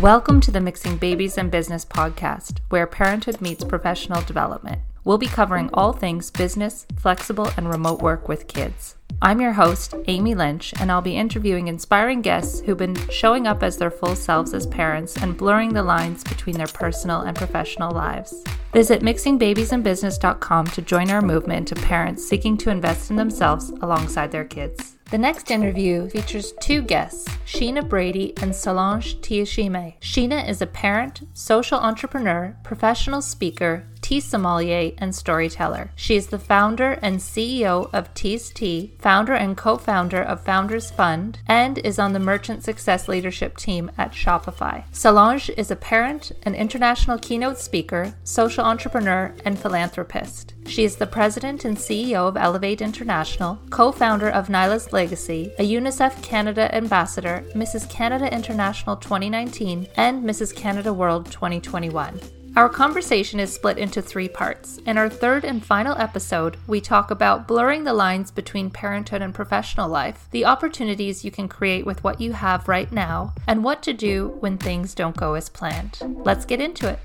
Welcome to the Mixing Babies and Business podcast, where parenthood meets professional development. We'll be covering all things business, flexible, and remote work with kids. I'm your host, Amy Lynch, and I'll be interviewing inspiring guests who've been showing up as their full selves as parents and blurring the lines between their personal and professional lives. Visit mixingbabiesandbusiness.com to join our movement of parents seeking to invest in themselves alongside their kids. The next interview features two guests, Sheena Brady and Solange Tuyishime. Sheena is a parent, social entrepreneur, professional speaker, tea sommelier, and storyteller. She is the founder and CEO of Tease Tea, founder and co founder of Founders Fund, and is on the Merchant Success Leadership team at Shopify. Solange is a parent, an international keynote speaker, social entrepreneur, and philanthropist. She is the president and CEO of Elevate International, co founder of Nyla's Legacy, a UNICEF Canada ambassador, Mrs. Canada International 2019, and Mrs. Canada World 2021. Our conversation is split into three parts. In our third and final episode, we talk about blurring the lines between parenthood and professional life, the opportunities you can create with what you have right now, and what to do when things don't go as planned. Let's get into it.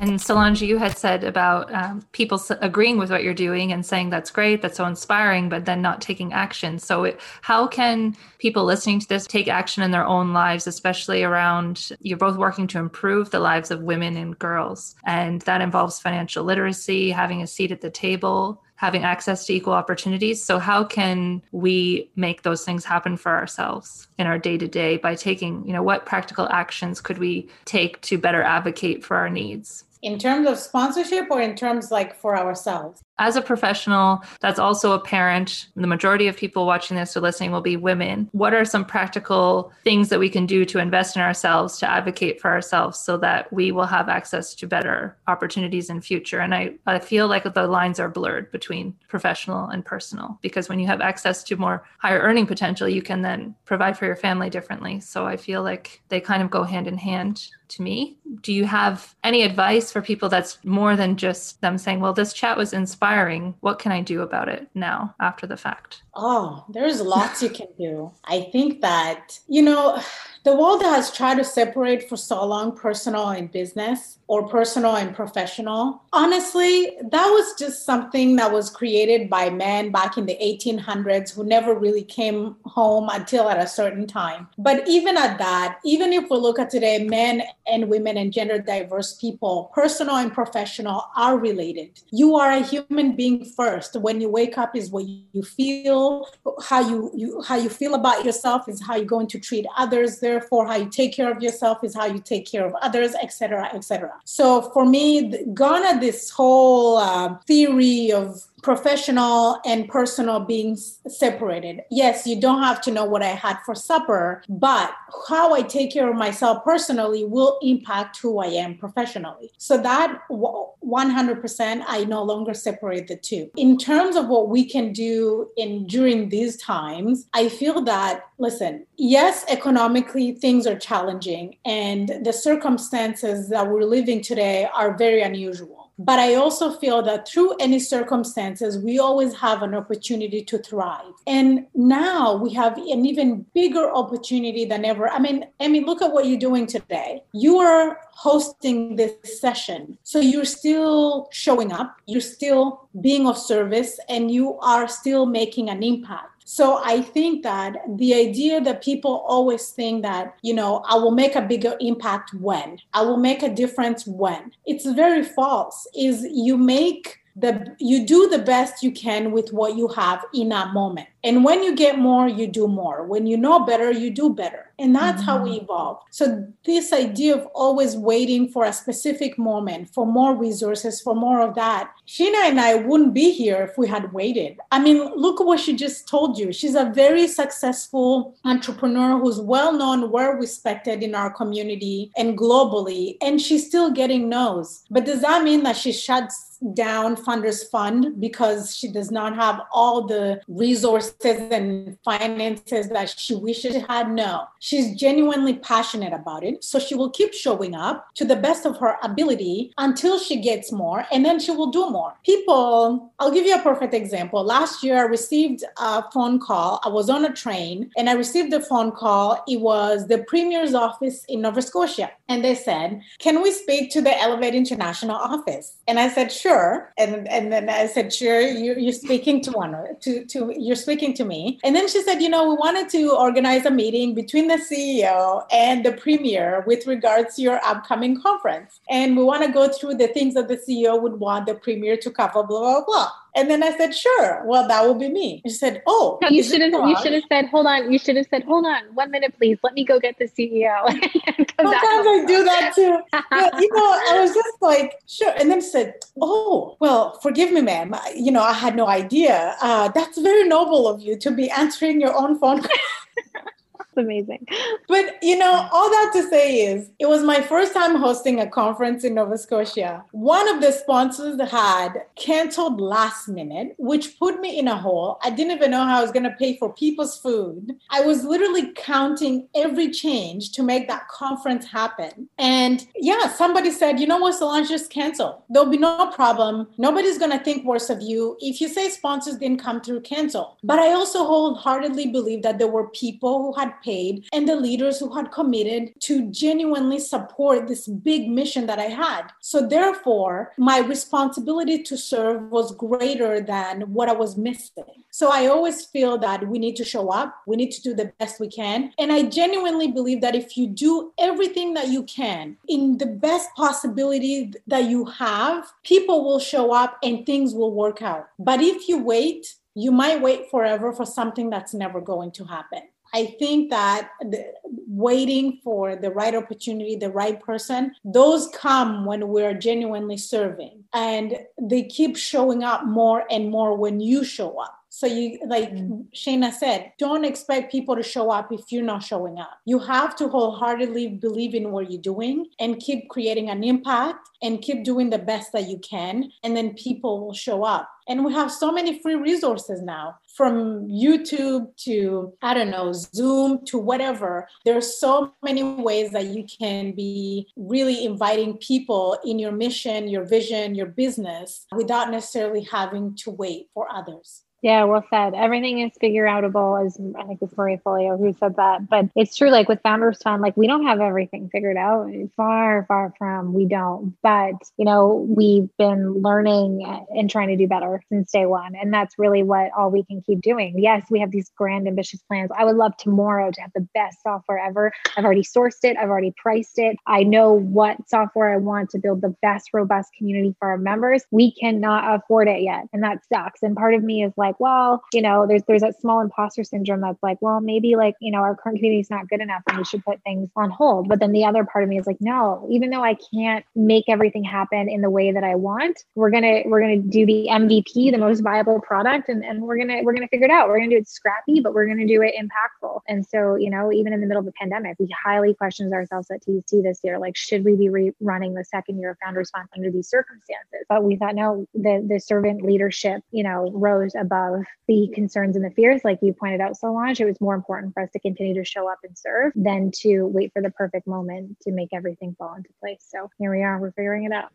And Solange, you had said about um, people agreeing with what you're doing and saying that's great, that's so inspiring, but then not taking action. So, it, how can people listening to this take action in their own lives, especially around you're both working to improve the lives of women and girls? And that involves financial literacy, having a seat at the table, having access to equal opportunities. So, how can we make those things happen for ourselves in our day to day by taking, you know, what practical actions could we take to better advocate for our needs? In terms of sponsorship or in terms like for ourselves? As a professional that's also a parent, the majority of people watching this or listening will be women. What are some practical things that we can do to invest in ourselves, to advocate for ourselves so that we will have access to better opportunities in future? And I, I feel like the lines are blurred between professional and personal because when you have access to more higher earning potential, you can then provide for your family differently. So I feel like they kind of go hand in hand to me. Do you have any advice for people that's more than just them saying, well, this chat was inspiring. What can I do about it now after the fact? Oh, there's lots you can do. I think that, you know, the world has tried to separate for so long personal and business or personal and professional. Honestly, that was just something that was created by men back in the 1800s who never really came home until at a certain time. But even at that, even if we look at today, men and women and gender diverse people, personal and professional are related. You are a human being first. When you wake up is what you feel, how you, you how you feel about yourself is how you're going to treat others. Therefore, how you take care of yourself is how you take care of others, etc., etc. So for me, gone are this whole uh, theory of professional and personal being separated. Yes, you don't have to know what I had for supper, but how I take care of myself personally will impact who I am professionally. So that 100% I no longer separate the two. In terms of what we can do in during these times, I feel that listen, yes, economically things are challenging and the circumstances that we're living today are very unusual. But I also feel that through any circumstances, we always have an opportunity to thrive. And now we have an even bigger opportunity than ever. I mean, I mean, look at what you're doing today. You are hosting this session. So you're still showing up, you're still being of service, and you are still making an impact. So I think that the idea that people always think that, you know, I will make a bigger impact when, I will make a difference when, it's very false. Is you make the you do the best you can with what you have in that moment and when you get more you do more. When you know better you do better. And that's mm-hmm. how we mm-hmm. evolve. So this idea of always waiting for a specific moment for more resources for more of that sheena and i wouldn't be here if we had waited. I mean look at what she just told you. She's a very successful entrepreneur who's well known well respected in our community and globally and she's still getting no's. But does that mean that she shuts down Founders Fund because she does not have all the resources and finances that she wishes she had no. She's genuinely passionate about it. So she will keep showing up to the best of her ability until she gets more and then she will do more. People i'll give you a perfect example. Last year i received a phone call. I was on a train and i received a phone call. It was the premier's office in nova scotia and they said can we speak to the elevate international office? And i said sure. And, and then i said sure you, you're speaking to one to, to you're speaking to me. And then she said you know we wanted to organize a meeting between the ceo and the premier with regards to your upcoming conference. And we want to go through the things that the ceo would want the premier to cover blah blah blah and then I said, sure. Well, that will be me. She said, oh. No, you should have you should have said, hold on. You should have said, hold on, one minute, please. Let me go get the CEO. Sometimes I do that too. But, you know, I was just like, sure. And then said, oh, well, forgive me, ma'am. You know, I had no idea. Uh, that's very noble of you to be answering your own phone. amazing. But you know, all that to say is it was my first time hosting a conference in Nova Scotia. One of the sponsors had canceled last minute, which put me in a hole. I didn't even know how I was going to pay for people's food. I was literally counting every change to make that conference happen. And yeah, somebody said, you know what, Solange, just cancel. There'll be no problem. Nobody's going to think worse of you. If you say sponsors didn't come through, cancel. But I also wholeheartedly believe that there were people who had paid and the leaders who had committed to genuinely support this big mission that I had. So, therefore, my responsibility to serve was greater than what I was missing. So, I always feel that we need to show up, we need to do the best we can. And I genuinely believe that if you do everything that you can in the best possibility that you have, people will show up and things will work out. But if you wait, you might wait forever for something that's never going to happen. I think that the, waiting for the right opportunity, the right person, those come when we're genuinely serving. And they keep showing up more and more when you show up. So you like mm. Sheena said, don't expect people to show up if you're not showing up. You have to wholeheartedly believe in what you're doing and keep creating an impact and keep doing the best that you can and then people will show up. And we have so many free resources now from YouTube to I don't know, Zoom to whatever. There are so many ways that you can be really inviting people in your mission, your vision, your business without necessarily having to wait for others. Yeah, well said. Everything is figure outable, as I think it's Marie Forleo who said that. But it's true, like with Founders Fund, like we don't have everything figured out. Far, far from we don't. But you know, we've been learning and trying to do better since day one. And that's really what all we can keep doing. Yes, we have these grand ambitious plans. I would love tomorrow to have the best software ever. I've already sourced it, I've already priced it. I know what software I want to build the best, robust community for our members. We cannot afford it yet. And that sucks. And part of me is like, like, well, you know, there's there's that small imposter syndrome that's like, well, maybe like, you know, our current community is not good enough and we should put things on hold. But then the other part of me is like, no, even though I can't make everything happen in the way that I want, we're gonna we're gonna do the MVP, the most viable product, and, and we're gonna we're gonna figure it out. We're gonna do it scrappy, but we're gonna do it impactful. And so, you know, even in the middle of the pandemic, we highly questioned ourselves at TST this year, like, should we be re- running the second year of Founders Fund under these circumstances? But we thought, no, the the servant leadership, you know, rose above of the concerns and the fears, like you pointed out, Solange, it was more important for us to continue to show up and serve than to wait for the perfect moment to make everything fall into place. So here we are, we're figuring it out.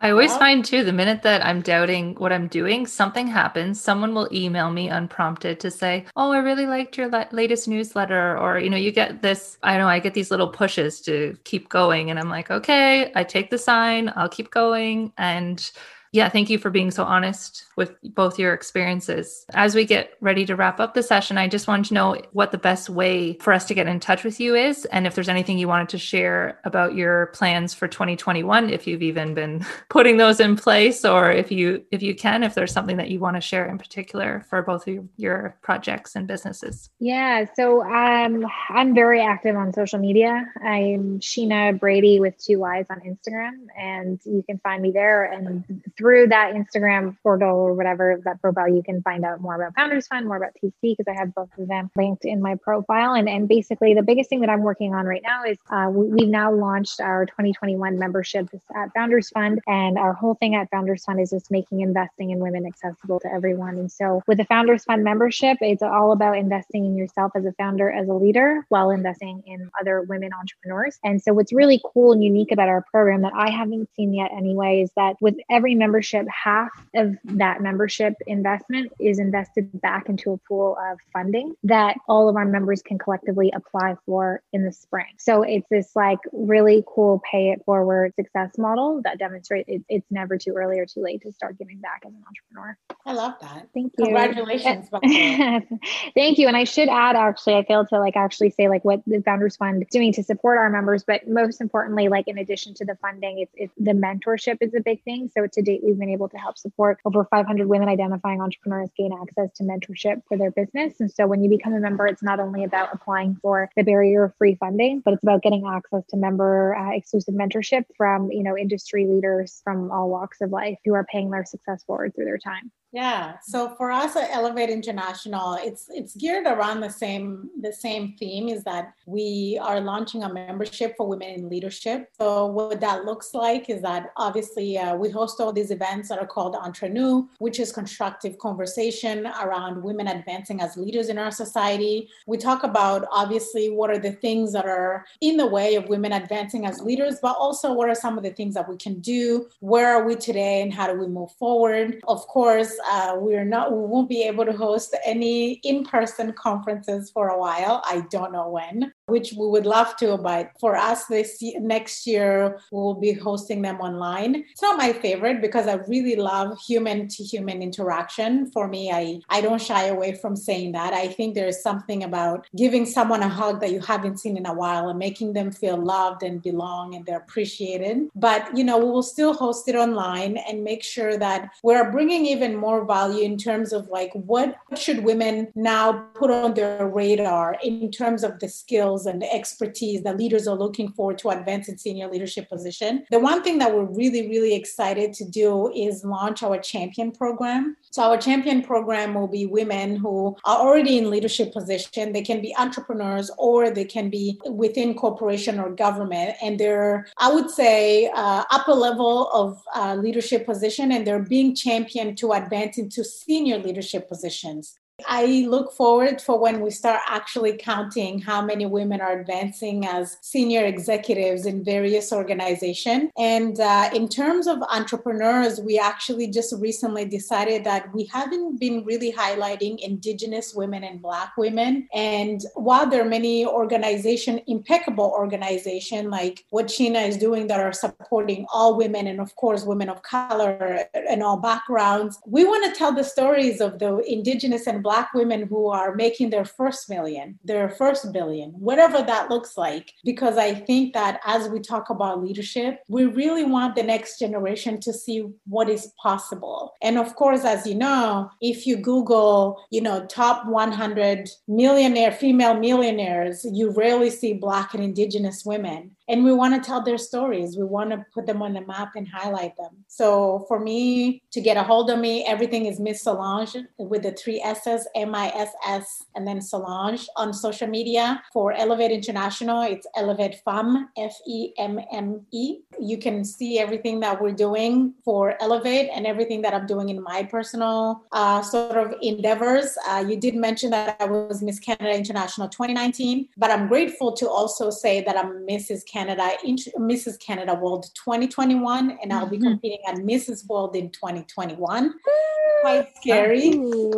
I always find too, the minute that I'm doubting what I'm doing, something happens. Someone will email me unprompted to say, Oh, I really liked your la- latest newsletter. Or, you know, you get this, I know I get these little pushes to keep going. And I'm like, okay, I take the sign, I'll keep going. And yeah, thank you for being so honest with both your experiences. As we get ready to wrap up the session, I just wanted to know what the best way for us to get in touch with you is and if there's anything you wanted to share about your plans for 2021 if you've even been putting those in place or if you if you can if there's something that you want to share in particular for both of your projects and businesses. Yeah, so um I'm very active on social media. I'm Sheena Brady with two Y's on Instagram and you can find me there and through that Instagram portal or whatever that profile, you can find out more about Founders Fund, more about Tease because I have both of them linked in my profile. And and basically, the biggest thing that I'm working on right now is uh, we, have now launched our 2021 membership at Founders Fund, and our whole thing at Founders Fund is just making investing in women accessible to everyone. And so, with the Founders Fund membership, it's all about investing in yourself as a founder, as a leader, while investing in other women entrepreneurs. And so, what's really cool and unique about our program that I haven't seen yet anyway is that with every membership, half of that membership investment is invested back into a pool of funding that all of our members can collectively apply for in the spring. So it's this like really cool pay it forward success model that demonstrates it, it's never too early or too late to start giving back as an entrepreneur. I love that. Thank you. Congratulations. Thank you. And I should add, actually, I failed to like actually say like what the Founders Fund is doing to support our members, but most importantly, like in addition to the funding, it's, it's the mentorship is a big thing. So to date, we've been able to help support over 500 women identifying entrepreneurs gain access to mentorship for their business. And so when you become a member, it's not only about applying for the barrier free funding, but it's about getting access to member uh, exclusive mentorship from, you know, industry leaders from all walks of life who are paying their success forward through their time. Yeah. So for us at Elevate International, it's it's geared around the same the same theme is that we are launching a membership for women in leadership. So what that looks like is that obviously uh, we host all these events that are called Entre Entrepreneur, which is constructive conversation around women advancing as leaders in our society. We talk about obviously what are the things that are in the way of women advancing as leaders, but also what are some of the things that we can do? Where are we today and how do we move forward? Of course, uh, we're not, we won't be able to host any in person conferences for a while. I don't know when which we would love to, but for us this next year, we'll be hosting them online. It's not my favorite because I really love human to human interaction. For me, I, I don't shy away from saying that. I think there's something about giving someone a hug that you haven't seen in a while and making them feel loved and belong and they're appreciated. But, you know, we will still host it online and make sure that we're bringing even more value in terms of like what should women now put on their radar in terms of the skills skills and the expertise that leaders are looking for to advance in senior leadership position. The one thing that we're really, really excited to do is launch our champion program. So our champion program will be women who are already in leadership position. They can be entrepreneurs or they can be within corporation or government, and they're, I would say, uh, upper level of uh, leadership position, and they're being championed to advance into senior leadership positions. I look forward for when we start actually counting how many women are advancing as senior executives in various organizations. And uh, in terms of entrepreneurs, we actually just recently decided that we haven't been really highlighting Indigenous women and Black women. And while there are many organization, impeccable organization like what Sheena is doing that are supporting all women and of course women of color and all backgrounds, we want to tell the stories of the Indigenous and Black women who are making their first million, their first billion, whatever that looks like. Because I think that as we talk about leadership, we really want the next generation to see what is possible. And of course, as you know, if you Google, you know, top 100 millionaire female millionaires, you rarely see Black and Indigenous women and we want to tell their stories. We want to put them on the map and highlight them. So for me to get a hold of me, everything is Miss Solange with the three S's, M I S S, and then Solange on social media. For Elevate International, it's Elevate Femme, F E M M E. You can see everything that we're doing for Elevate and everything that I'm doing in my personal uh, sort of endeavors. Uh, you did mention that I was Miss Canada International 2019, but I'm grateful to also say that I'm Mrs. Canada, Mrs. Canada World 2021, and I'll be mm-hmm. competing at Mrs. World in 2021. Quite scary.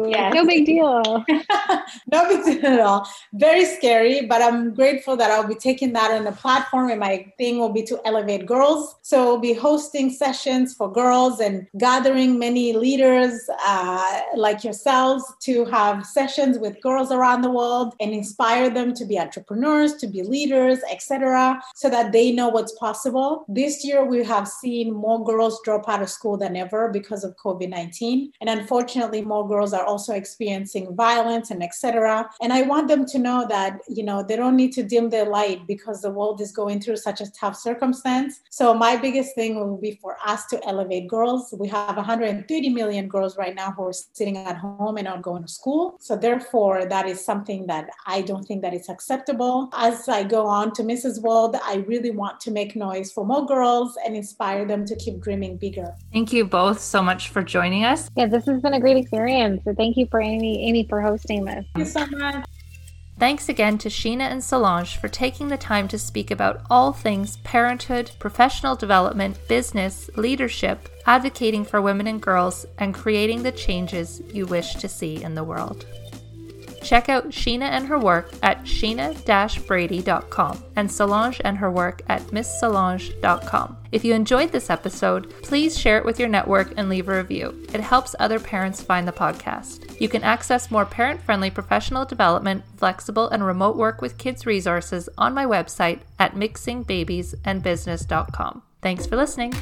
Yes. No big deal. no big deal at all. Very scary, but I'm grateful that I'll be taking that on the platform, and my thing will be to elevate girls. So we'll be hosting sessions for girls and gathering many leaders uh, like yourselves to have sessions with girls around the world and inspire them to be entrepreneurs, to be leaders, etc. so that they know what's possible. This year, we have seen more girls drop out of school than ever because of COVID 19. And unfortunately, more girls are also experiencing violence and etc. And I want them to know that, you know, they don't need to dim their light because the world is going through such a tough circumstance. So my biggest thing will be for us to elevate girls. We have 130 million girls right now who are sitting at home and not going to school. So therefore, that is something that I don't think that is acceptable. As I go on to Mrs. World, really want to make noise for more girls and inspire them to keep dreaming bigger. Thank you both so much for joining us. Yeah, this has been a great experience. So thank you for Amy, Amy for hosting this. Thank you so much. Thanks again to Sheena and Solange for taking the time to speak about all things parenthood, professional development, business, leadership, advocating for women and girls, and creating the changes you wish to see in the world. Check out Sheena and her work at sheena-brady.com and Solange and her work at misssolange.com. If you enjoyed this episode, please share it with your network and leave a review. It helps other parents find the podcast. You can access more parent friendly professional development, flexible, and remote work with kids resources on my website at mixingbabiesandbusiness.com. Thanks for listening.